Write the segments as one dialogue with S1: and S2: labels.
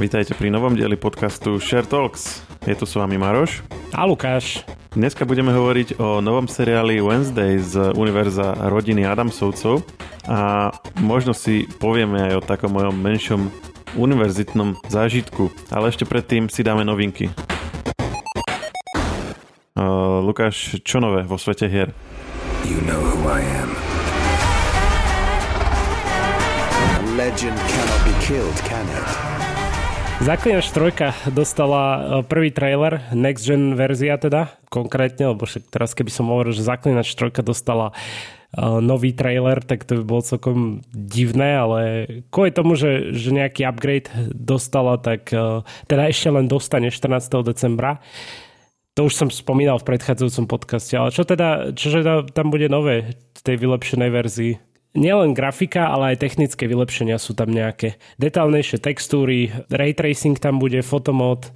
S1: Vítajte pri novom dieli podcastu Share Talks. Je tu s vami Maroš.
S2: A Lukáš.
S1: Dneska budeme hovoriť o novom seriáli Wednesday z univerza rodiny Adamsovcov a možno si povieme aj o takom mojom menšom univerzitnom zážitku, ale ešte predtým si dáme novinky. Uh, Lukáš, čo nové vo svete hier? You know who I am.
S2: A legend cannot be killed, can it? Zaklinač 3 dostala e, prvý trailer, next gen verzia teda, konkrétne, lebo však teraz keby som hovoril, že Zaklinač 3 dostala uh, nový trailer, tak to by bolo celkom divné, ale kvôli tomu, že, že nejaký upgrade dostala, tak uh, teda ešte len dostane 14. decembra. To už som spomínal v predchádzajúcom podcaste, ale čo teda, čo tam bude nové v tej vylepšenej verzii? Nielen grafika, ale aj technické vylepšenia sú tam nejaké. Detálnejšie textúry, ray tracing tam bude, fotomod,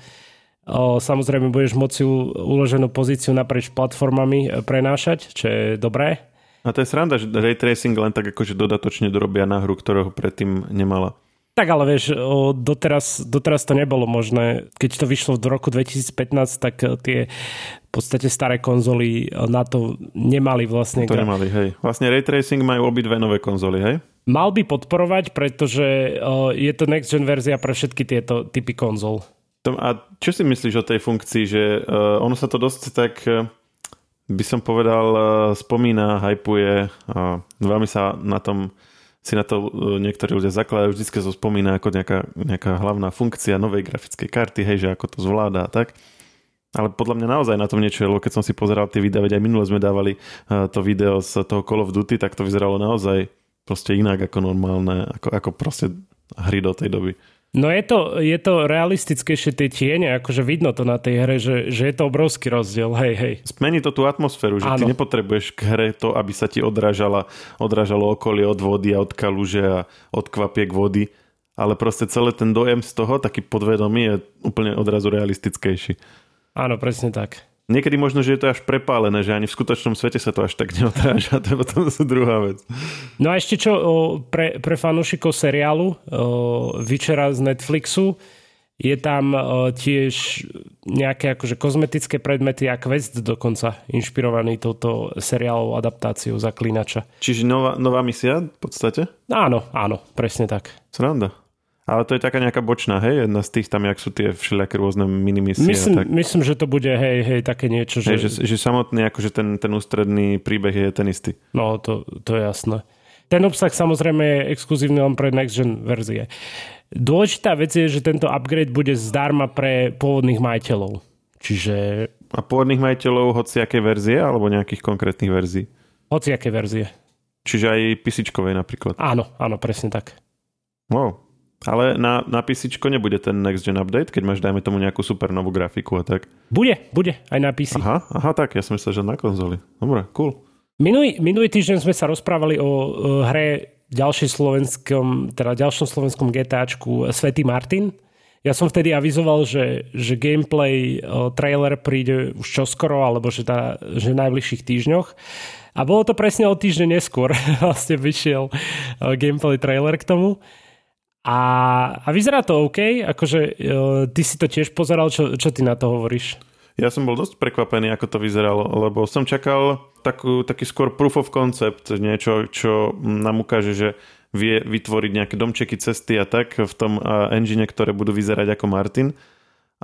S2: samozrejme budeš môcť uloženú pozíciu naprieč platformami e, prenášať, čo je dobré.
S1: A to je sranda, že ray tracing len tak akože dodatočne dorobia na hru, ktorého predtým nemala.
S2: Tak ale vieš, doteraz, doteraz to nebolo možné. Keď to vyšlo v roku 2015, tak e, tie v podstate staré konzoly e, na to nemali vlastne.
S1: To nemali, hej. Vlastne ray tracing majú obidve nové konzoly, hej?
S2: Mal by podporovať, pretože e, je to next gen verzia pre všetky tieto typy konzol.
S1: A čo si myslíš o tej funkcii, že ono sa to dosť tak by som povedal, spomína, hypuje veľmi sa na tom si na to e, niektorí ľudia zakladajú, vždy sa spomína ako nejaká, nejaká hlavná funkcia novej grafickej karty, hej, že ako to zvláda a tak. Ale podľa mňa naozaj na tom niečo je, keď som si pozeral tie videá, veď aj minule sme dávali e, to video z toho Call of Duty, tak to vyzeralo naozaj proste inak ako normálne, ako, ako proste hry do tej doby.
S2: No je to, je to realistickejšie tie tiene, akože vidno to na tej hre, že, že je to obrovský rozdiel, hej, hej.
S1: Zmení to tú atmosféru, že Áno. ty nepotrebuješ k hre to, aby sa ti odrážala, odrážalo okolie od vody a od kaluže a od kvapiek vody, ale proste celý ten dojem z toho, taký podvedomý, je úplne odrazu realistickejší.
S2: Áno, presne tak.
S1: Niekedy možno, že je to až prepálené, že ani v skutočnom svete sa to až tak neotráža, to je potom druhá vec.
S2: No a ešte čo pre, pre fanúšikov seriálu Vyčera z Netflixu, je tam tiež nejaké akože kozmetické predmety a quest dokonca inšpirovaný touto seriálovou adaptáciou Zaklínača.
S1: Čiže nová, nová misia v podstate?
S2: Áno, áno, presne tak.
S1: Sranda. Ale to je taká nejaká bočná, hej? Jedna z tých tam, jak sú tie všelijaké rôzne minimisie.
S2: Myslím,
S1: tak...
S2: myslím, že to bude, hej, hej, také niečo,
S1: že... Hej, že, že samotný, akože ten, ten ústredný príbeh je ten istý.
S2: No, to, to je jasné. Ten obsah samozrejme je exkluzívny len pre next gen verzie. Dôležitá vec je, že tento upgrade bude zdarma pre pôvodných majiteľov. Čiže...
S1: A pôvodných majiteľov hociakej verzie alebo nejakých konkrétnych verzií?
S2: Hociaké verzie.
S1: Čiže aj písičkovej napríklad?
S2: Áno, áno, presne tak.
S1: Wow, ale na, na PC nebude ten next gen update, keď máš, dajme tomu, nejakú super novú grafiku a tak?
S2: Bude, bude, aj na PC.
S1: Aha, aha tak, ja som myslel, že na konzoli. Dobre, cool.
S2: Minulý, minulý týždeň sme sa rozprávali o, o hre ďalšej slovenskom, teda ďalšom slovenskom GTAčku Svetý Martin. Ja som vtedy avizoval, že, že gameplay o, trailer príde už čoskoro, alebo že, tá, že v najbližších týždňoch. A bolo to presne o týždeň neskôr. vlastne vyšiel gameplay trailer k tomu. A, a vyzerá to OK, akože uh, ty si to tiež pozeral, čo, čo ty na to hovoríš?
S1: Ja som bol dosť prekvapený, ako to vyzeralo, lebo som čakal takú, taký skôr proof of concept, niečo, čo nám ukáže, že vie vytvoriť nejaké domčeky, cesty a tak v tom engine, ktoré budú vyzerať ako Martin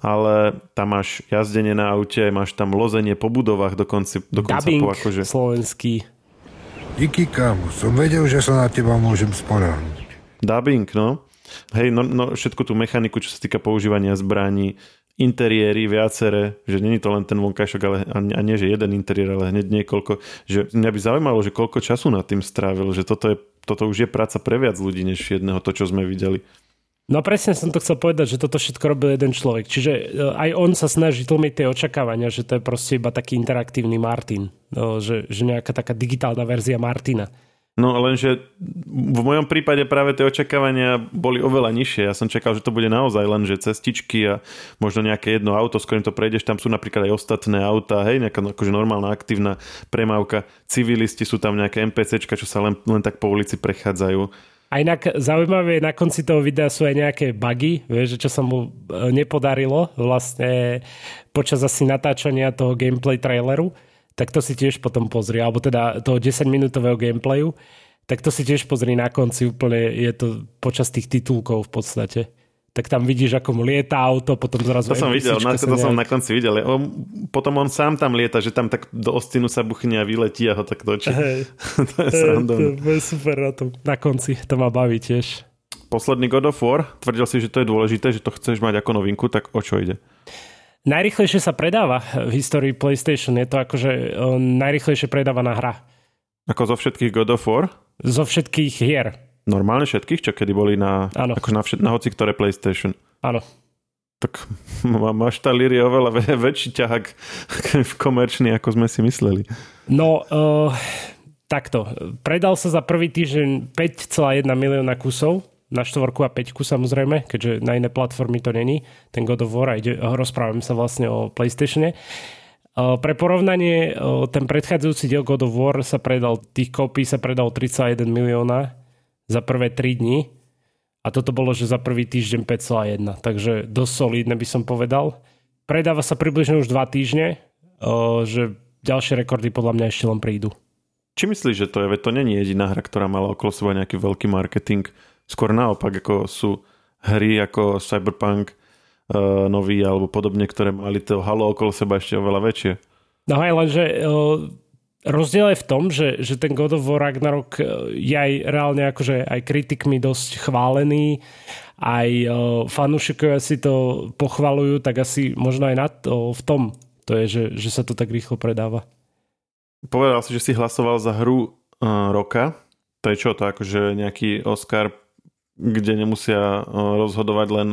S1: ale tam máš jazdenie na aute, máš tam lozenie po budovách dokonca, dokonca
S2: Dubbing
S1: po akože...
S2: slovenský.
S3: Díky kámo, som vedel, že sa na teba môžem sporáhnuť.
S1: Dubbing, no. Hej, no, no všetku tú mechaniku, čo sa týka používania zbraní, interiéry viacere, že není to len ten vonkajšok, ale a nie, že jeden interiér, ale hneď niekoľko. Že mňa by zaujímalo, že koľko času nad tým strávil, že toto, je, toto už je práca pre viac ľudí, než jedného to, čo sme videli.
S2: No presne som to chcel povedať, že toto všetko robil jeden človek. Čiže e, aj on sa snaží tlmiť tie očakávania, že to je proste iba taký interaktívny Martin. No, že, že nejaká taká digitálna verzia Martina.
S1: No lenže v mojom prípade práve tie očakávania boli oveľa nižšie. Ja som čakal, že to bude naozaj len, že cestičky a možno nejaké jedno auto, s ktorým to prejdeš, tam sú napríklad aj ostatné auta, hej, nejaká akože normálna aktívna premávka. Civilisti sú tam nejaké NPCčka, čo sa len, len tak po ulici prechádzajú.
S2: A inak zaujímavé, na konci toho videa sú aj nejaké bugy, vieš, čo sa mu e, nepodarilo vlastne počas asi natáčania toho gameplay traileru, tak to si tiež potom pozri, alebo teda toho 10-minútového gameplayu, tak to si tiež pozri na konci úplne, je to počas tých titulkov v podstate tak tam vidíš, ako mu lieta auto, potom zrazu...
S1: To som videl, na, to nejak... som na konci videl. On, potom on sám tam lieta, že tam tak do ostinu sa buchne a vyletí a ho tak točí. Hey. to je
S2: hey, To je super na, tom. na konci, to ma baví tiež.
S1: Posledný God of War, tvrdil si, že to je dôležité, že to chceš mať ako novinku, tak o čo ide?
S2: Najrychlejšie sa predáva v histórii PlayStation. Je to akože najrychlejšie predávaná hra.
S1: Ako zo všetkých God of War?
S2: Zo všetkých hier.
S1: Normálne všetkých, čo kedy boli na, ako na, všet, na hoci ktoré PlayStation?
S2: Áno.
S1: Tak máš tá Liri oveľa väčší ťahak komerčný, ako sme si mysleli.
S2: No, uh, takto. Predal sa za prvý týždeň 5,1 milióna kusov na štvorku a peťku samozrejme, keďže na iné platformy to není. Ten God of War, ide, rozprávame sa vlastne o PlayStatione. Pre porovnanie, uh, ten predchádzajúci diel God of War sa predal, tých kópí sa predal 31 milióna za prvé 3 dní a toto bolo, že za prvý týždeň 5,1, takže dosť solidné by som povedal. Predáva sa približne už 2 týždne, že ďalšie rekordy podľa mňa ešte len prídu.
S1: Či myslíš, že to je, veď to není jediná hra, ktorá mala okolo seba nejaký veľký marketing, skôr naopak, ako sú hry ako Cyberpunk uh, nový alebo podobne, ktoré mali to halo okolo seba ešte oveľa väčšie.
S2: No aj len, že uh, Rozdiel je v tom, že, že ten God of War Ragnarok e, je aj reálne akože aj kritikmi dosť chválený, aj uh, fanúšikovia si to pochvalujú, tak asi možno aj na to, v tom to je, že, že sa to tak rýchlo predáva.
S1: Povedal si, že si hlasoval za hru uh, roka. To je čo to, akože nejaký Oscar, kde nemusia uh, rozhodovať len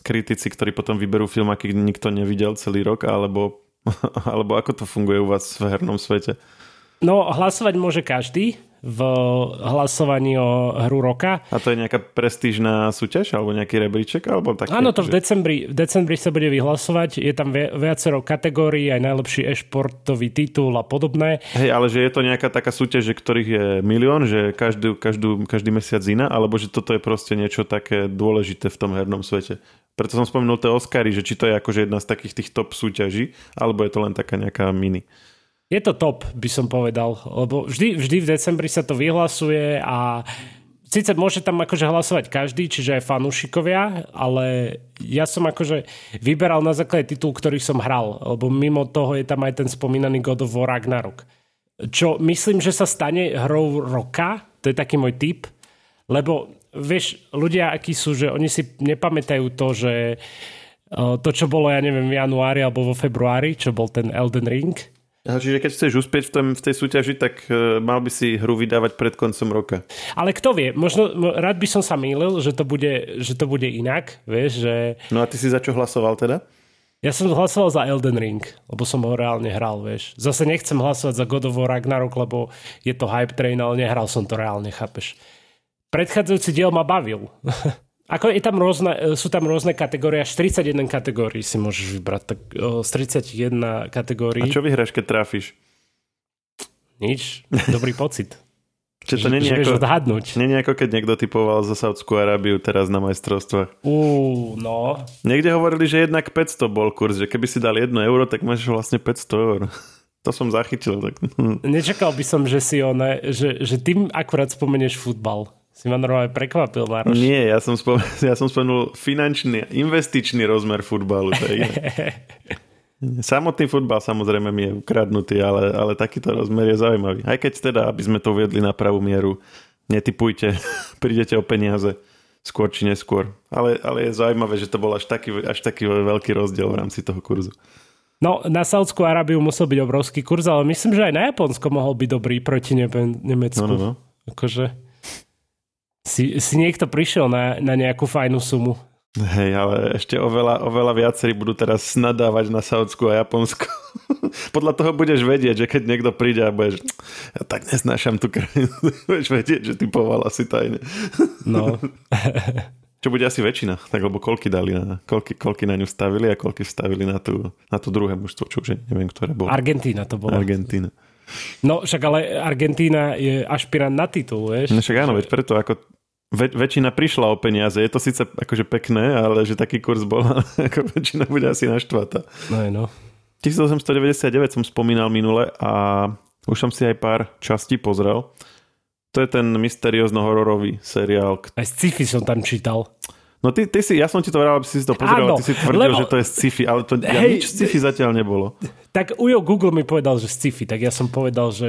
S1: kritici, ktorí potom vyberú film, aký nikto nevidel celý rok, alebo, alebo ako to funguje u vás v hernom svete?
S2: No, hlasovať môže každý v hlasovaní o hru roka.
S1: A to je nejaká prestížna súťaž alebo nejaký rebríček? Alebo také,
S2: Áno, to v decembri, v decembri sa bude vyhlasovať. Je tam viacero kategórií, aj najlepší e-športový titul a podobné.
S1: Hej, ale že je to nejaká taká súťaž, že ktorých je milión, že každý, každú, každý mesiac iná, alebo že toto je proste niečo také dôležité v tom hernom svete. Preto som spomenul tie Oscary, že či to je akože jedna z takých tých top súťaží, alebo je to len taká nejaká mini.
S2: Je to top, by som povedal, lebo vždy, vždy v decembri sa to vyhlasuje a síce môže tam akože hlasovať každý, čiže aj fanúšikovia, ale ja som akože vyberal na základe titul, ktorý som hral, lebo mimo toho je tam aj ten spomínaný God of War Ragnarok. Čo myslím, že sa stane hrou roka, to je taký môj tip, lebo vieš, ľudia akí sú, že oni si nepamätajú to, že to, čo bolo, ja neviem, v januári alebo vo februári, čo bol ten Elden Ring,
S1: Čiže keď chceš uspieť v, tom, v tej súťaži, tak uh, mal by si hru vydávať pred koncom roka.
S2: Ale kto vie, možno rád by som sa mýlil, že to bude, že to bude inak, vieš, že...
S1: No a ty si za čo hlasoval teda?
S2: Ja som hlasoval za Elden Ring, lebo som ho reálne hral, vieš. Zase nechcem hlasovať za God of War Ragnarok, lebo je to hype train, ale nehral som to reálne, chápeš. Predchádzajúci diel ma bavil. Ako je tam rôzne, e, sú tam rôzne kategórie, až 31 kategórií si môžeš vybrať. Tak z 31 kategórií.
S1: A čo vyhráš, keď trafíš?
S2: Nič, dobrý pocit.
S1: Čiže to je ako, odhadnúť. Nie ako keď niekto typoval za Saudskú Arábiu teraz na majstrovstvách.
S2: No.
S1: Niekde hovorili, že jednak 500 bol kurz, že keby si dal 1 euro, tak máš vlastne 500 eur. To som zachytil. Tak.
S2: Nečakal by som, že si one, že, že tým akurát spomenieš futbal. Si ma normálne prekvapil, Maroš.
S1: Nie, ja som, spomenul, ja som spomenul finančný, investičný rozmer futbalu. To je Samotný futbal samozrejme mi je ukradnutý, ale, ale takýto rozmer je zaujímavý. Aj keď teda, aby sme to uviedli na pravú mieru, netypujte, prídete o peniaze skôr či neskôr. Ale, ale je zaujímavé, že to bol až taký, až taký veľký rozdiel v rámci toho kurzu.
S2: No, na Saudskú Arábiu musel byť obrovský kurz, ale myslím, že aj na Japonsko mohol byť dobrý proti Nemecku. No, no, no. Akože si, si niekto prišiel na, na nejakú fajnú sumu.
S1: Hej, ale ešte oveľa, oveľa viacerí budú teraz nadávať na Saudsku a Japonsko. Podľa toho budeš vedieť, že keď niekto príde a budeš ja tak nesnášam tú krajinu, budeš vedieť, že typoval asi tajne.
S2: No.
S1: Čo bude asi väčšina, tak lebo koľky dali na, koľky, koľky na ňu stavili a koľky stavili na tú, na tú druhé mužstvo, čo už neviem, ktoré bolo.
S2: Argentína to bolo.
S1: Argentína.
S2: No však ale Argentína je ašpirant na titul, vieš?
S1: No však áno, veď preto ako väč- väčšina prišla o peniaze. Je to síce akože pekné, ale že taký kurz bol, ako väčšina bude asi naštvatá.
S2: No, no.
S1: 1899 som spomínal minule a už som si aj pár častí pozrel. To je ten mysteriózno-hororový seriál.
S2: Aj sci-fi som tam čítal.
S1: No ty, ty si, ja som ti to vral, aby si to pozrel, Áno, ty si tvrdil, lebo, že to je sci-fi, ale to hej, ja, nič sci-fi zatiaľ nebolo.
S2: Tak Ujo Google mi povedal, že sci-fi, tak ja som povedal, že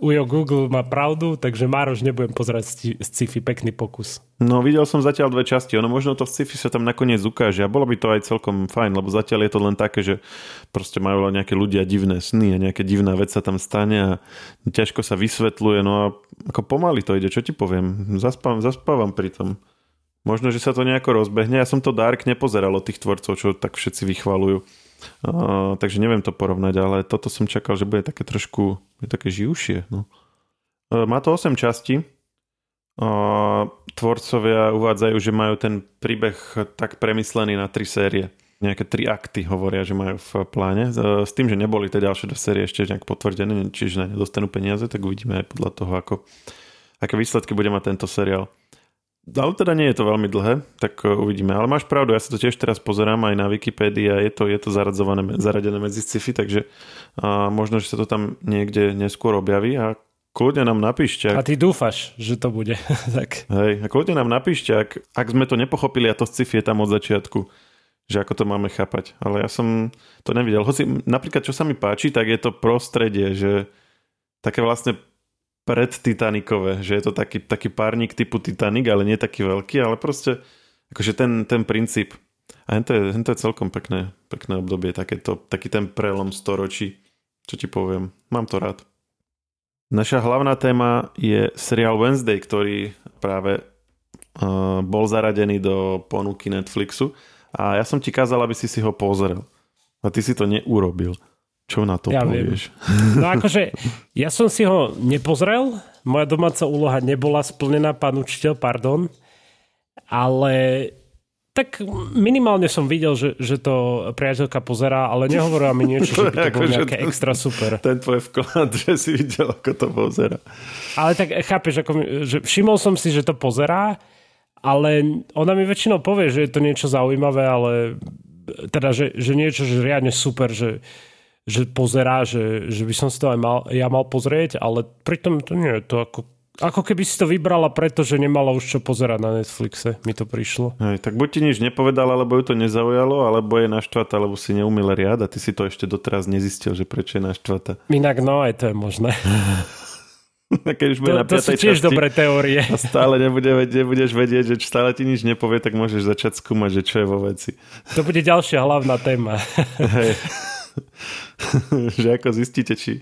S2: Ujo Google má pravdu, takže Mároš nebudem pozerať sci-fi, pekný pokus.
S1: No videl som zatiaľ dve časti, ono možno to sci-fi sa tam nakoniec ukáže a bolo by to aj celkom fajn, lebo zatiaľ je to len také, že proste majú len nejaké ľudia divné sny a nejaká divná vec sa tam stane a ťažko sa vysvetľuje, no a ako pomaly to ide, čo ti poviem, zaspávam, zaspávam pri tom. Možno, že sa to nejako rozbehne. Ja som to Dark nepozeral od tých tvorcov, čo tak všetci vychvalujú. Takže neviem to porovnať, ale toto som čakal, že bude také trošku je také živšie. No. Uh, má to 8 častí. Uh, tvorcovia uvádzajú, že majú ten príbeh tak premyslený na tri série. Nejaké tri akty hovoria, že majú v pláne. Uh, s tým, že neboli tie ďalšie do série ešte nejak potvrdené, čiže na ne dostanú peniaze, tak uvidíme aj podľa toho, ako, aké výsledky bude mať tento seriál. Ale teda nie je to veľmi dlhé, tak e, uvidíme. Ale máš pravdu, ja sa to tiež teraz pozerám aj na Wikipédii a je to, je to zaradzované, zaradené medzi sci-fi, takže a možno, že sa to tam niekde neskôr objaví a kľudne nám napíšte.
S2: Ak... A ty dúfaš, že to bude. tak.
S1: Hej, a kľudne nám napíšte, ak, ak sme to nepochopili a to sci-fi je tam od začiatku, že ako to máme chápať. Ale ja som to nevidel. Hoci napríklad, čo sa mi páči, tak je to prostredie, že také vlastne pred Titanicové, že je to taký, taký párnik typu Titanic, ale nie taký veľký, ale proste akože ten, ten princíp. A to je, to je celkom pekné, pekné obdobie, takéto, taký ten prelom storočí, čo ti poviem. Mám to rád. Naša hlavná téma je seriál Wednesday, ktorý práve uh, bol zaradený do ponuky Netflixu a ja som ti kázal, aby si si ho pozrel. A ty si to neurobil. Čo na to ja povieš?
S2: Viem. No akože, ja som si ho nepozrel, moja domáca úloha nebola splnená, pán učiteľ, pardon, ale tak minimálne som videl, že, že to priateľka pozerá, ale nehovorila mi niečo, že by to bolo akože nejaké extra super.
S1: Ten tvoj vklad, že si videl, ako to pozera.
S2: Ale tak chápeš, ako, že všimol som si, že to pozerá, ale ona mi väčšinou povie, že je to niečo zaujímavé, ale teda, že, že niečo, že riadne super, že, že pozerá, že, že by som si to aj mal, ja mal pozrieť, ale pritom to nie je to ako ako keby si to vybrala preto, že nemala už čo pozerať na Netflixe, mi to prišlo.
S1: Hej, tak buď ti nič nepovedala, alebo ju to nezaujalo, alebo je naštvatá, alebo si neumil riad a ty si to ešte doteraz nezistil, že prečo je naštvatá.
S2: Inak no, aj to je možné.
S1: Keď už bude to, na to sú
S2: tiež časti, dobré teórie.
S1: A stále nebude, nebudeš vedieť, že stále ti nič nepovie, tak môžeš začať skúmať, že čo je vo veci.
S2: To bude ďalšia hlavná téma.
S1: Hej. že ako zistíte, či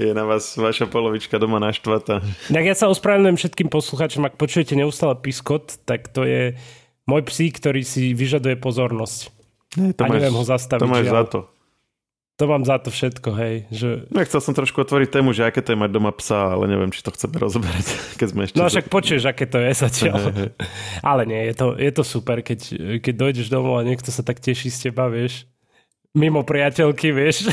S1: je na vás vaša polovička doma naštvatá.
S2: Tak ja sa ospravedlňujem všetkým poslucháčom, ak počujete neustále piskot, tak to je môj psí, ktorý si vyžaduje pozornosť.
S1: Ne, to a máš, neviem ho zastaviť. To máš žiaľ. za to.
S2: To mám za to všetko, hej. Že...
S1: No, chcel som trošku otvoriť tému, že aké to je mať doma psa, ale neviem, či to chceme rozoberať, keď sme ešte...
S2: No však počuješ, aké to je zatiaľ. ale nie, je to, je to super, keď, keď dojdeš domov a niekto sa tak teší z teba, vieš mimo priateľky, vieš.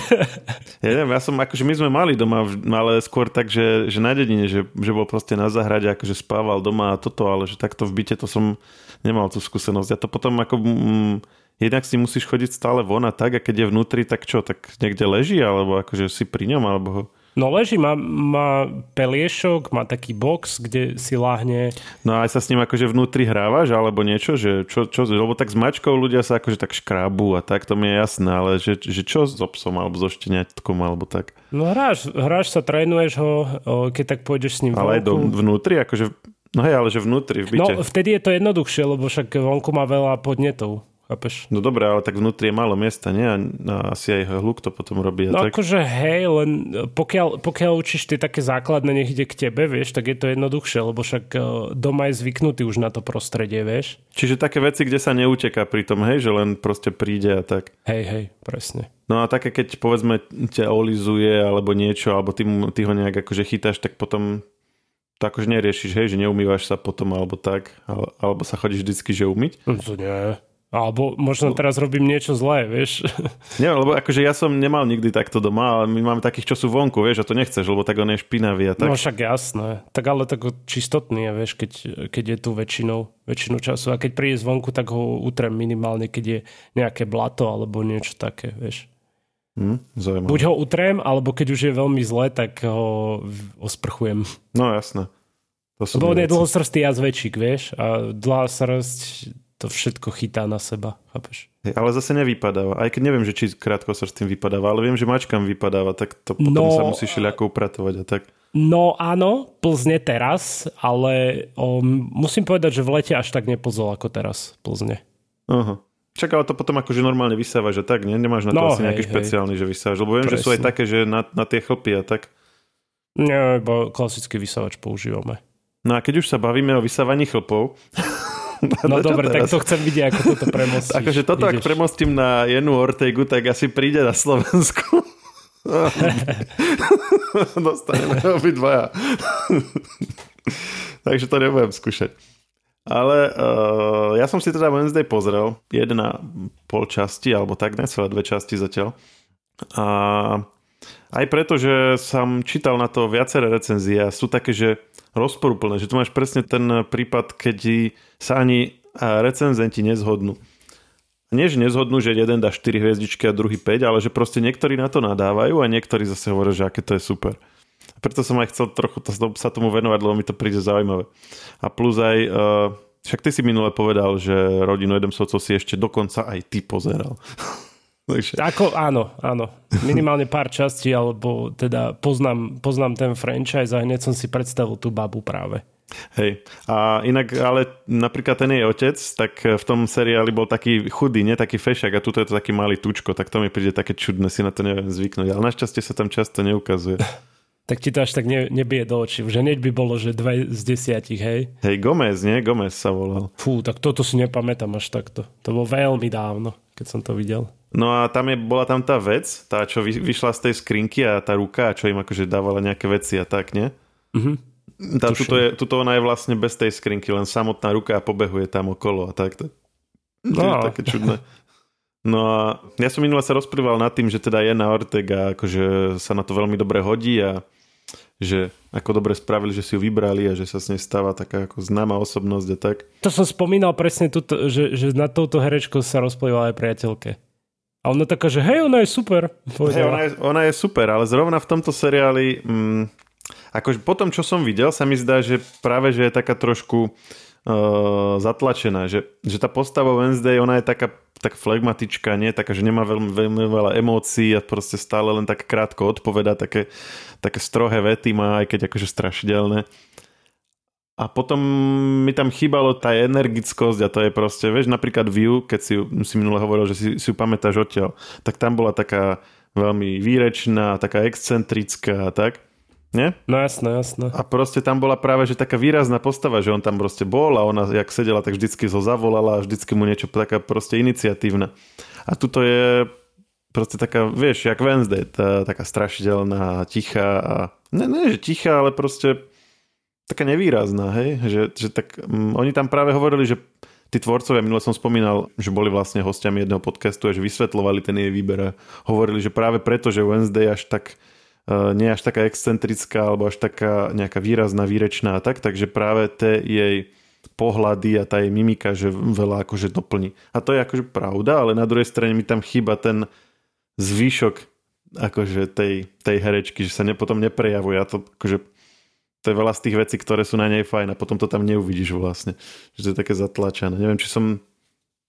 S1: Ja neviem, ja som, akože my sme mali doma, ale skôr tak, že, že na dedine, že, že bol proste na zahrade, akože spával doma a toto, ale že takto v byte to som nemal tú skúsenosť. Ja to potom ako... Mm, jednak si musíš chodiť stále von a tak a keď je vnútri, tak čo, tak niekde leží, alebo akože si pri ňom, alebo ho
S2: No leží, má, má peliešok, má taký box, kde si láhne.
S1: No a aj sa s ním akože vnútri hrávaš, alebo niečo, že čo, čo, lebo tak s mačkou ľudia sa akože tak škrábu a tak, to mi je jasné, ale že, že čo s obsom, alebo so šteniatkom, alebo tak.
S2: No hráš, hráš sa, trénuješ ho, keď tak pôjdeš s ním
S1: Ale aj do, vnútri, akože, no hej, ale že vnútri v byte.
S2: No vtedy je to jednoduchšie, lebo však vonku má veľa podnetov. Chápeš?
S1: No dobré, ale tak vnútri je málo miesta, nie? A asi aj hluk to potom robí.
S2: No
S1: tak...
S2: akože hej, len pokiaľ, pokiaľ učíš tie také základné, nech ide k tebe, vieš, tak je to jednoduchšie, lebo však e, doma je zvyknutý už na to prostredie, vieš.
S1: Čiže také veci, kde sa neuteká pri tom, hej, že len proste príde a tak.
S2: Hej, hej, presne.
S1: No a také, keď povedzme ťa olizuje alebo niečo, alebo ty, ty ho nejak akože chytáš, tak potom to akože neriešiš, hej, že neumývaš sa potom alebo tak, alebo sa chodíš vždycky, že umyť.
S2: No to nie. Alebo možno teraz robím niečo zlé, vieš.
S1: Nie, lebo akože ja som nemal nikdy takto doma, ale my máme takých, čo sú vonku, vieš, a to nechceš, lebo tak on je špinavý a tak.
S2: No však jasné. Tak ale tak čistotný, vieš, keď, keď je tu väčšinou, väčšinu času. A keď príde zvonku, tak ho utrem minimálne, keď je nejaké blato alebo niečo také, vieš.
S1: Hm,
S2: Buď ho utrem, alebo keď už je veľmi zle, tak ho osprchujem.
S1: No jasné.
S2: To Lebo on je dlhosrstý jazvečík, vieš, a dlhá srst to všetko chytá na seba, chápeš?
S1: Hey, ale zase nevypadáva. Aj keď neviem, že či krátko sa s tým vypadáva, ale viem, že mačkám vypadáva, tak to potom no, sa musí všelijako upratovať a tak.
S2: No áno, Plzne teraz, ale o, musím povedať, že v lete až tak nepozol ako teraz Plzne.
S1: Aha. Čak ale to potom akože normálne vysávaš a tak, nie? Nemáš na to no, asi hej, nejaký hej. špeciálny, že vysávaš, lebo viem, Presne. že sú aj také, že na, na tie chlpy a tak.
S2: Nie, iba klasický vysávač používame.
S1: No a keď už sa bavíme o vysávaní chlpov,
S2: No dobre, tak to chcem vidieť, ako toto premostíš.
S1: Akože toto, ak premostím na Jenu Ortegu, tak asi príde na Slovensku. Dostaneme obidvaja. Takže to nebudem skúšať. Ale uh, ja som si teda Wednesday pozrel, jedna pol časti, alebo tak, necelé dve časti zatiaľ. A aj preto, že som čítal na to viaceré recenzie a sú také, že rozporúplné, že tu máš presne ten prípad, keď sa ani recenzenti nezhodnú. Nie, že nezhodnú, že jeden dá 4 hviezdičky a druhý 5, ale že proste niektorí na to nadávajú a niektorí zase hovoria, že aké to je super. A preto som aj chcel trochu to, sa tomu venovať, lebo mi to príde zaujímavé. A plus aj, uh, však ty si minule povedal, že rodinu Edemsovcov si ešte dokonca aj ty pozeral.
S2: Takže... Ako, áno, áno. Minimálne pár častí, alebo teda poznám, poznám ten franchise a hneď som si predstavil tú babu práve.
S1: Hej, a inak, ale napríklad ten jej otec, tak v tom seriáli bol taký chudý, nie taký fešak a tuto je to taký malý tučko, tak to mi príde také čudné, si na to neviem zvyknúť, ale našťastie sa tam často neukazuje.
S2: tak ti to až tak ne, nebije do očí. Už hneď by bolo, že dva z desiatich, hej?
S1: Hej, Gomez, nie? Gomez sa volal.
S2: Fú, tak toto si nepamätám až takto. To bolo veľmi dávno, keď som to videl.
S1: No a tam je, bola tam tá vec, tá, čo vy, vyšla z tej skrinky a tá ruka, čo im akože dávala nejaké veci a tak, nie?
S2: Mhm.
S1: Tá, tuto, je, tuto ona je vlastne bez tej skrinky, len samotná ruka a pobehuje tam okolo a tak. To, no. je také čudné. No a ja som minule sa rozprýval nad tým, že teda je na Ortega, akože sa na to veľmi dobre hodí a že ako dobre spravili, že si ju vybrali a že sa s nej stáva taká ako známa osobnosť a tak.
S2: To som spomínal presne, tuto, že, že na touto herečkou sa rozplýval aj priateľke. A ona taká, že hej, ona je super.
S1: Hej, ona, je, ona je super, ale zrovna v tomto seriáli mm, akože po tom, čo som videl, sa mi zdá, že práve, že je taká trošku uh, zatlačená, že, že tá postava Wednesday, ona je taká tak flegmatička, nie taká, že nemá veľmi, veľmi veľa emócií a proste stále len tak krátko odpoveda, také, také strohé vety má, aj keď akože strašidelné. A potom mi tam chýbalo tá energickosť a to je proste, vieš, napríklad View, keď si, si minule hovoril, že si, si ju pamätáš odtiaľ, tak tam bola taká veľmi výrečná, taká excentrická a tak. Nie?
S2: No jasné, jasné.
S1: A proste tam bola práve že taká výrazná postava, že on tam proste bol a ona, jak sedela, tak vždycky ho zavolala a vždycky mu niečo taká proste iniciatívna. A tuto je proste taká, vieš, jak Wednesday, tá, taká strašidelná, tichá a ne, ne, že tichá, ale proste taká nevýrazná, hej, že, že tak um, oni tam práve hovorili, že tí tvorcovia, minule som spomínal, že boli vlastne hostiami jedného podcastu a že vysvetlovali ten jej výber a hovorili, že práve preto, že Wednesday až tak nie až taká excentrická alebo až taká nejaká výrazná, výrečná a tak, takže práve tie jej pohľady a tá jej mimika, že veľa akože doplní. A to je akože pravda, ale na druhej strane mi tam chýba ten zvyšok akože tej, tej herečky, že sa ne, potom neprejavuje a to akože to je veľa z tých vecí, ktoré sú na nej fajn a potom to tam neuvidíš vlastne. Že to je také zatlačené. Neviem, či som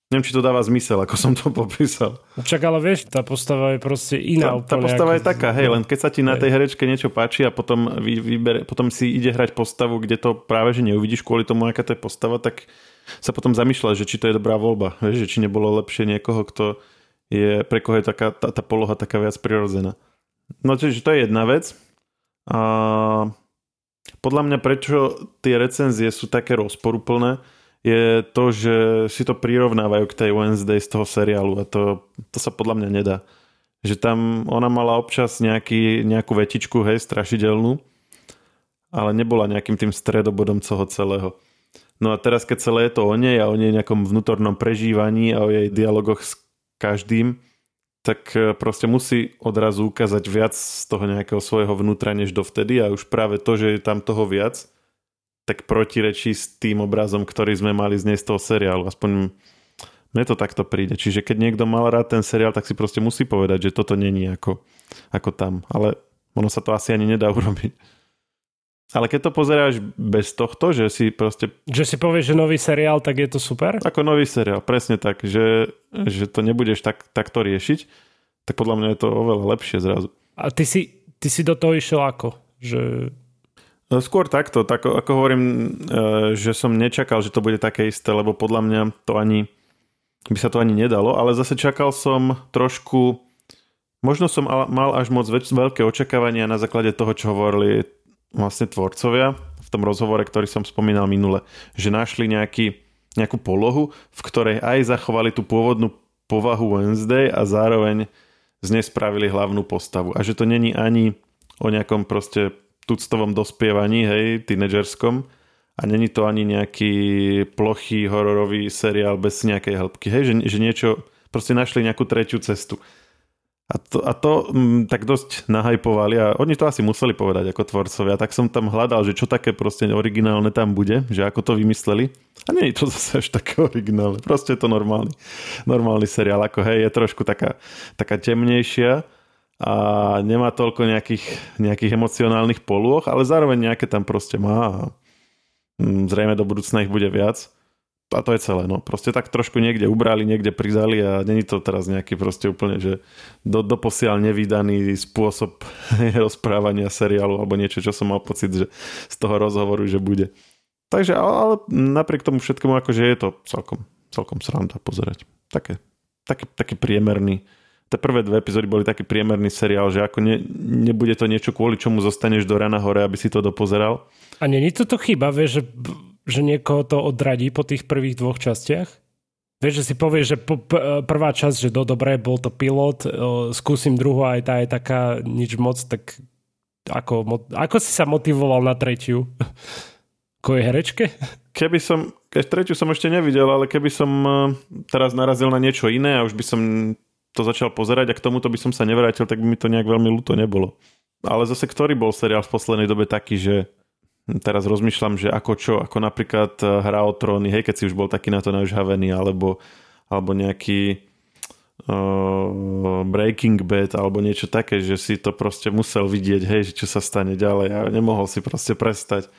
S1: Neviem, či to dáva zmysel, ako som to popísal.
S2: Čak, ale vieš, tá postava je proste iná.
S1: Tá, tá postava ako... je taká, hej, len keď sa ti na tej herečke niečo páči a potom, vy, vybere, potom si ide hrať postavu, kde to práve že neuvidíš kvôli tomu, aká to je postava, tak sa potom zamýšľa, že či to je dobrá voľba. Vieš, že či nebolo lepšie niekoho, kto je, pre koho je taká, tá, tá poloha taká viac prirodzená. No čiže to je jedna vec. A podľa mňa prečo tie recenzie sú také rozporuplné, je to, že si to prirovnávajú k tej Wednesday z toho seriálu a to, to sa podľa mňa nedá. Že tam ona mala občas nejaký, nejakú vetičku, hej, strašidelnú, ale nebola nejakým tým stredobodom toho celého. No a teraz, keď celé je to o nej a o nej nejakom vnútornom prežívaní a o jej dialogoch s každým, tak e, proste musí odrazu ukázať viac z toho nejakého svojho vnútra než dovtedy a už práve to, že je tam toho viac, tak protirečí s tým obrazom, ktorý sme mali z nej z toho seriálu. Aspoň mne to takto príde. Čiže keď niekto mal rád ten seriál, tak si proste musí povedať, že toto není ako, ako tam. Ale ono sa to asi ani nedá urobiť. Ale keď to pozeráš bez tohto, že si proste...
S2: Že si povieš, že nový seriál, tak je to super?
S1: Ako nový seriál, presne tak. Že, že to nebudeš tak, takto riešiť, tak podľa mňa je to oveľa lepšie zrazu.
S2: A ty si, ty si do toho išiel ako? Že...
S1: No, skôr takto, tak ako hovorím, e, že som nečakal, že to bude také isté, lebo podľa mňa to ani by sa to ani nedalo, ale zase čakal som trošku Možno som mal až moc veľké očakávania na základe toho, čo hovorili vlastne tvorcovia v tom rozhovore, ktorý som spomínal minule, že našli nejaký, nejakú polohu, v ktorej aj zachovali tú pôvodnú povahu Wednesday a zároveň z nej spravili hlavnú postavu. A že to není ani o nejakom proste tuctovom dospievaní, hej, tínedžerskom, a není to ani nejaký plochý hororový seriál bez nejakej hĺbky, hej, že, že niečo, proste našli nejakú tretiu cestu. A to, a to m, mm, tak dosť nahajpovali a oni to asi museli povedať ako tvorcovia. Tak som tam hľadal, že čo také proste originálne tam bude, že ako to vymysleli. A nie je to zase až také originálne. Proste je to normálny, normálny seriál. Ako hej, je trošku taká, taká temnejšia a nemá toľko nejakých, nejakých emocionálnych polôch, ale zároveň nejaké tam proste má a mm, zrejme do budúcna ich bude viac a to je celé, no. Proste tak trošku niekde ubrali, niekde prizali a není to teraz nejaký proste úplne, že do, doposiaľ nevydaný spôsob rozprávania seriálu alebo niečo, čo som mal pocit, že z toho rozhovoru, že bude. Takže, ale napriek tomu všetkému, akože je to celkom, celkom sranda pozerať. Také, taký, taký priemerný. Tie prvé dve epizódy boli taký priemerný seriál, že ako ne, nebude to niečo, kvôli čomu zostaneš do rana hore, aby si to dopozeral.
S2: A není to to chyba, vieš, že že niekoho to odradí po tých prvých dvoch častiach? Vieš, že si povieš, že prvá časť, že do dobre, bol to pilot, skúsim druhú aj tá je taká nič moc, tak ako, ako si sa motivoval na tretiu? Ko je herečke?
S1: Keby som, keď tretiu som ešte nevidel, ale keby som e, teraz narazil na niečo iné a už by som to začal pozerať a k tomuto by som sa nevrátil, tak by mi to nejak veľmi ľúto nebolo. Ale zase ktorý bol seriál v poslednej dobe taký, že teraz rozmýšľam, že ako čo, ako napríklad eh, hra o tróny, hej, keď si už bol taký na to nažhavený, alebo, alebo nejaký uh, Breaking Bad, alebo niečo také, že si to proste musel vidieť, hej, že čo sa stane ďalej a nemohol si proste prestať.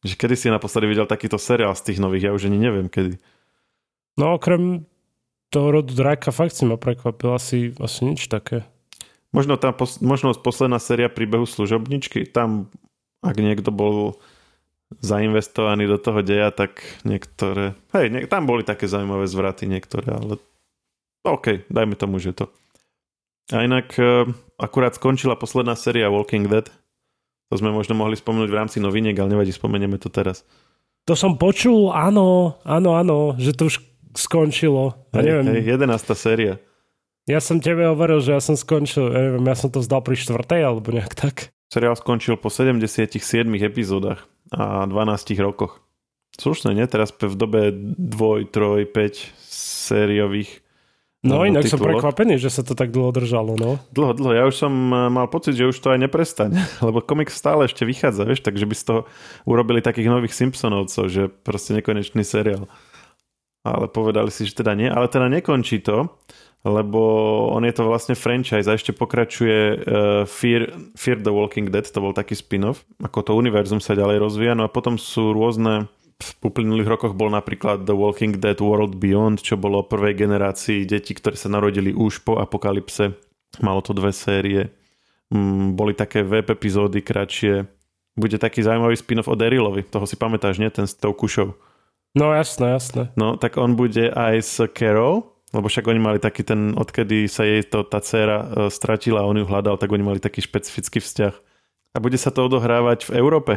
S1: Že kedy si naposledy videl takýto seriál z tých nových, ja už ani neviem kedy.
S2: No okrem toho rodu Draka fakt si ma prekvapil asi, asi nič také.
S1: Možno tá pos- možno posledná séria príbehu služobničky, tam ak niekto bol zainvestovaný do toho deja, tak niektoré... Hej, nie, tam boli také zaujímavé zvraty niektoré, ale OK, dajme tomu, že to. A inak uh, akurát skončila posledná séria Walking Dead. To sme možno mohli spomenúť v rámci noviniek, ale nevadí, spomenieme to teraz.
S2: To som počul, áno, áno, áno, že to už skončilo.
S1: Ja neviem. Hej, 11. séria.
S2: Ja som tebe hovoril, že ja som skončil, ja neviem, ja som to vzdal pri štvrtej alebo nejak tak.
S1: Seriál skončil po 77 epizódach a 12 rokoch. Slušné, nie? Teraz v dobe 2, 3, 5 sériových
S2: No inak tituloch. som prekvapený, že sa to tak dlho držalo, no.
S1: Dlho, dlho. Ja už som eh, mal pocit, že už to aj neprestane, lebo komik stále ešte vychádza, vieš, takže by z toho urobili takých nových Simpsonovcov, že proste nekonečný seriál. Ale povedali si, že teda nie, ale teda nekončí to, lebo on je to vlastne franchise a ešte pokračuje uh, Fear, Fear the Walking Dead, to bol taký spin-off, ako to univerzum sa ďalej rozvíja, no a potom sú rôzne v uplynulých rokoch bol napríklad The Walking Dead World Beyond, čo bolo prvej generácii detí, ktoré sa narodili už po apokalypse. Malo to dve série. Mm, boli také web epizódy kratšie. Bude taký zaujímavý spin-off o Derilovi. Toho si pamätáš, nie? Ten s tou kušou.
S2: No jasné, jasné.
S1: No, tak on bude aj s Carol, lebo však oni mali taký ten, odkedy sa jej to, tá dcéra uh, stratila a on ju hľadal, tak oni mali taký špecifický vzťah. A bude sa to odohrávať v Európe.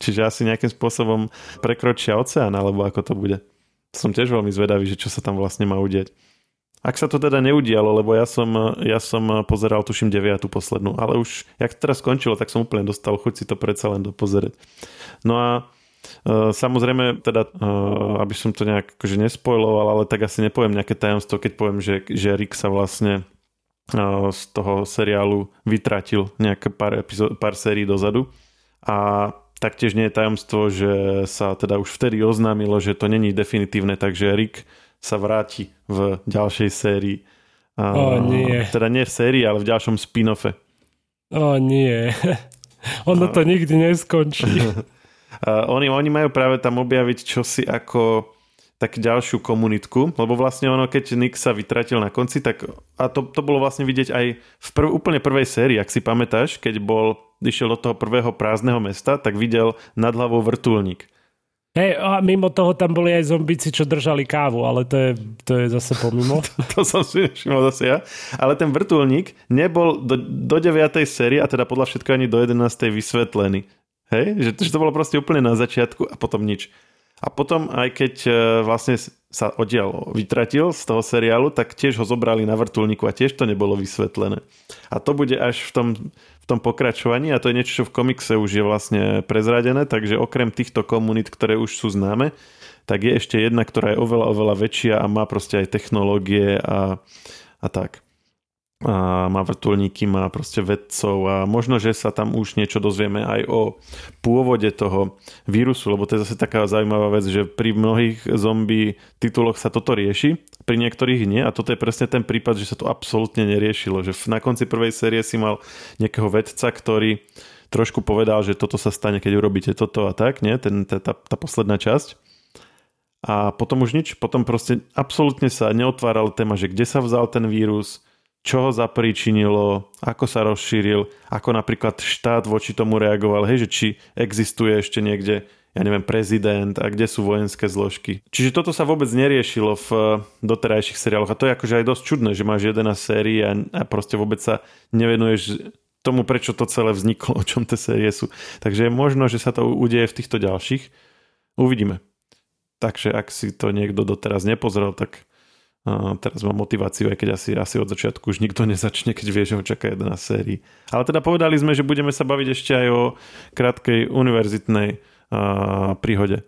S1: Čiže asi nejakým spôsobom prekročia oceán, alebo ako to bude. Som tiež veľmi zvedavý, že čo sa tam vlastne má udieť. Ak sa to teda neudialo, lebo ja som, ja som pozeral, tuším, deviatu poslednú, ale už, jak teraz skončilo, tak som úplne dostal chuť si to predsa len dopozerať. No a Samozrejme, teda, aby som to nejak akože nespojloval, ale tak asi nepoviem nejaké tajomstvo, keď poviem, že, že Rick sa vlastne z toho seriálu vytratil nejaké pár, epizód, pár sérií dozadu. A taktiež nie je tajomstvo, že sa teda už vtedy oznámilo, že to není definitívne, takže Rick sa vráti v ďalšej sérii.
S2: O nie.
S1: Teda nie v sérii, ale v ďalšom spin-offe.
S2: O nie. ono to nikdy neskončí.
S1: oni, oni majú práve tam objaviť čosi ako tak ďalšiu komunitku, lebo vlastne ono, keď Nick sa vytratil na konci, tak a to, to bolo vlastne vidieť aj v prv, úplne prvej sérii, ak si pamätáš, keď bol, išiel do toho prvého prázdneho mesta, tak videl nad hlavou vrtulník.
S2: Hej, a mimo toho tam boli aj zombici, čo držali kávu, ale to je, to je zase pomimo.
S1: to, to som si všimol zase ja. Ale ten vrtulník nebol do, do 9. série, a teda podľa všetko ani do 11. vysvetlený. Hej, že, že to bolo proste úplne na začiatku a potom nič. A potom aj keď e, vlastne sa oddial vytratil z toho seriálu, tak tiež ho zobrali na vrtulníku a tiež to nebolo vysvetlené. A to bude až v tom, v tom pokračovaní a to je niečo, čo v komikse už je vlastne prezradené, takže okrem týchto komunít, ktoré už sú známe, tak je ešte jedna, ktorá je oveľa, oveľa väčšia a má proste aj technológie a, a tak a má vrtulníky, má proste vedcov a možno, že sa tam už niečo dozvieme aj o pôvode toho vírusu, lebo to je zase taká zaujímavá vec, že pri mnohých zombie tituloch sa toto rieši, pri niektorých nie a toto je presne ten prípad, že sa to absolútne neriešilo, že na konci prvej série si mal nejakého vedca, ktorý trošku povedal, že toto sa stane, keď urobíte toto a tak, nie? Ten, tá, tá, tá posledná časť. A potom už nič, potom proste absolútne sa neotváral téma, že kde sa vzal ten vírus, čo ho zapríčinilo, ako sa rozšíril, ako napríklad štát voči tomu reagoval, hej, že či existuje ešte niekde, ja neviem, prezident a kde sú vojenské zložky. Čiže toto sa vôbec neriešilo v doterajších seriáloch a to je akože aj dosť čudné, že máš 11 sérií a, a proste vôbec sa nevenuješ tomu, prečo to celé vzniklo, o čom tie série sú. Takže je možno, že sa to udeje v týchto ďalších. Uvidíme. Takže ak si to niekto doteraz nepozrel, tak a teraz mám motiváciu, aj keď asi, asi od začiatku už nikto nezačne, keď vie, že ho čaká jedna sérii. Ale teda povedali sme, že budeme sa baviť ešte aj o krátkej univerzitnej a, príhode.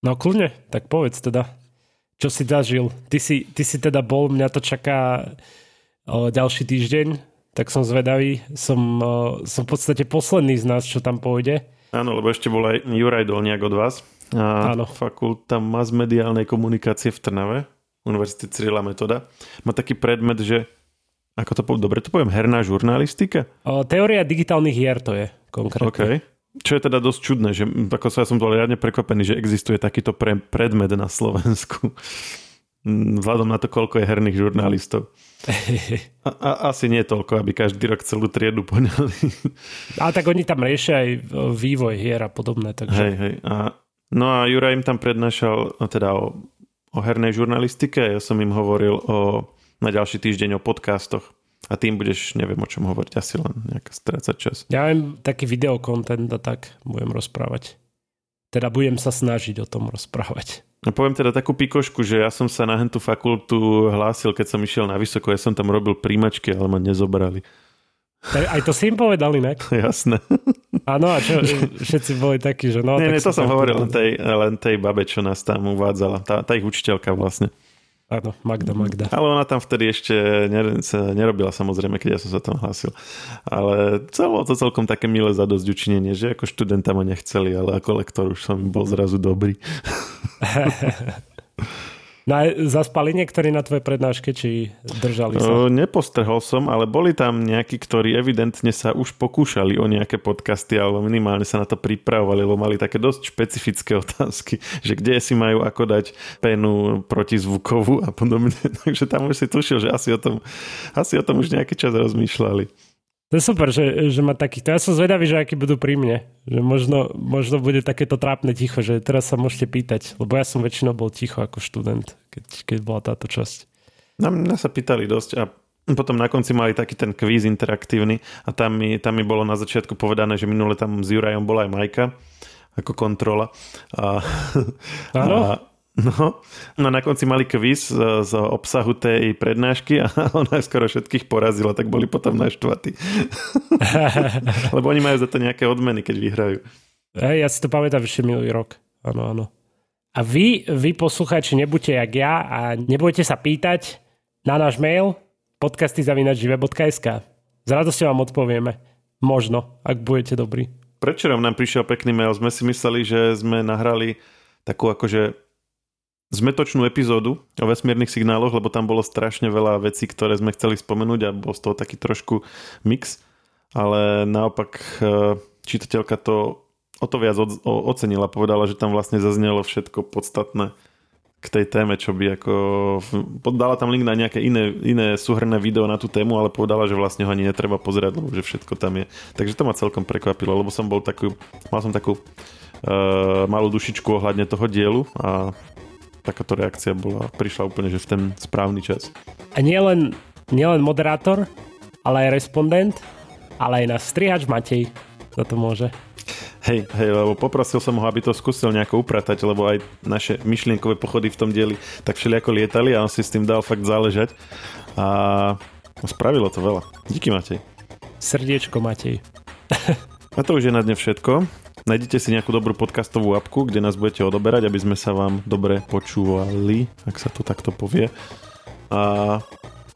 S2: No kľudne, tak povedz teda, čo si zažil. Ty si, ty si teda bol, mňa to čaká o, ďalší týždeň, tak som zvedavý. Som, o, som v podstate posledný z nás, čo tam pôjde.
S1: Áno, lebo ešte bol aj Juraj Dolniak od vás. A Áno. fakulta masmediálnej komunikácie v Trnave Univerzity Cyrila Metoda, má taký predmet, že ako to poviem, dobre to poviem, herná žurnalistika?
S2: O, teória digitálnych hier to je konkrétne.
S1: Okay. Čo je teda dosť čudné, že ako sa ja som bol riadne prekvapený, že existuje takýto pre, predmet na Slovensku. Vzhľadom na to, koľko je herných žurnalistov. A, a, asi nie toľko, aby každý rok celú triedu poňali.
S2: A tak oni tam riešia aj vývoj hier a podobné. Takže...
S1: Hej, hej. A, no a Jura im tam prednášal teda o o hernej žurnalistike, ja som im hovoril o, na ďalší týždeň o podcastoch. A tým budeš, neviem o čom hovoriť, asi len nejaká strácať čas.
S2: Ja mám taký videokontent a tak budem rozprávať. Teda budem sa snažiť o tom rozprávať.
S1: No poviem teda takú pikošku, že ja som sa na hentu fakultu hlásil, keď som išiel na vysoko, ja som tam robil príjmačky, ale ma nezobrali.
S2: Aj to si im povedal inak.
S1: Jasné.
S2: Áno, a čo, všetci boli takí, že no...
S1: Nie, nie, to som hovoril len tej, len tej babe, čo nás tam uvádzala. Tá, tá ich učiteľka vlastne.
S2: Áno, Magda, Magda.
S1: Ale ona tam vtedy ešte nerobila samozrejme, keď ja som sa tam hlásil. Ale celé to celkom také milé zadosť učinenie, že ako študenta ma nechceli, ale ako lektor už som bol zrazu dobrý.
S2: No zaspali niektorí na tvoje prednáške, či držali sa?
S1: Nepostrhol som, ale boli tam nejakí, ktorí evidentne sa už pokúšali o nejaké podcasty, alebo minimálne sa na to pripravovali, lebo mali také dosť špecifické otázky, že kde si majú ako dať penu protizvukovú a podobne. Takže tam už si tušil, že asi o tom, asi o tom už nejaký čas rozmýšľali.
S2: To je super, že, že má takýchto. Ja som zvedavý, že akí budú pri mne. Že možno, možno bude takéto trápne ticho, že teraz sa môžete pýtať. Lebo ja som väčšinou bol ticho ako študent, keď, keď bola táto časť.
S1: Na mňa sa pýtali dosť a potom na konci mali taký ten kvíz interaktívny a tam mi, tam mi bolo na začiatku povedané, že minule tam s Jurajom bola aj Majka ako kontrola. A,
S2: Áno? A,
S1: No, no na konci mali kvíz z, z obsahu tej prednášky a ona skoro všetkých porazila, tak boli potom naštvatí. Lebo oni majú za to nejaké odmeny, keď vyhrajú.
S2: Hej, ja si to pamätám ešte minulý rok. Áno, áno. A vy, vy poslucháči, nebuďte jak ja a nebojte sa pýtať na náš mail podcasty.žive.sk S radosťou vám odpovieme. Možno, ak budete dobrí.
S1: Prečo nám prišiel pekný mail? Sme si mysleli, že sme nahrali takú akože zmetočnú epizódu o vesmírnych signáloch, lebo tam bolo strašne veľa vecí, ktoré sme chceli spomenúť a bol z toho taký trošku mix, ale naopak e, čitateľka to o to viac ocenila, povedala, že tam vlastne zaznelo všetko podstatné k tej téme, čo by ako... Dala tam link na nejaké iné, iné súhrné video na tú tému, ale povedala, že vlastne ho ani netreba pozerať, lebo že všetko tam je. Takže to ma celkom prekvapilo, lebo som bol takú... Mal som takú uh, malú dušičku ohľadne toho dielu a takáto reakcia bola, prišla úplne, že v ten správny čas.
S2: A nie len moderátor, ale aj respondent, ale aj na strihač Matej za to môže.
S1: Hej, hej, lebo poprosil som ho, aby to skúsil nejako upratať, lebo aj naše myšlienkové pochody v tom dieli tak všelijako lietali a on si s tým dal fakt záležať a spravilo to veľa. Díky Matej.
S2: Srdiečko Matej.
S1: a to už je na dne všetko. Nájdete si nejakú dobrú podcastovú apku, kde nás budete odoberať, aby sme sa vám dobre počúvali, ak sa to takto povie. A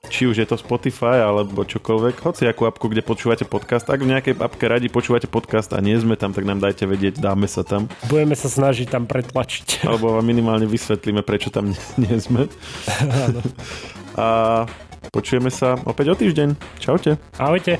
S1: či už je to Spotify alebo čokoľvek, hoci akú apku, kde počúvate podcast. Ak v nejakej apke radi počúvate podcast a nie sme tam, tak nám dajte vedieť, dáme sa tam.
S2: Budeme sa snažiť tam pretlačiť.
S1: Alebo vám minimálne vysvetlíme, prečo tam nie, sme. a počujeme sa opäť o týždeň. Čaute.
S2: Ahojte.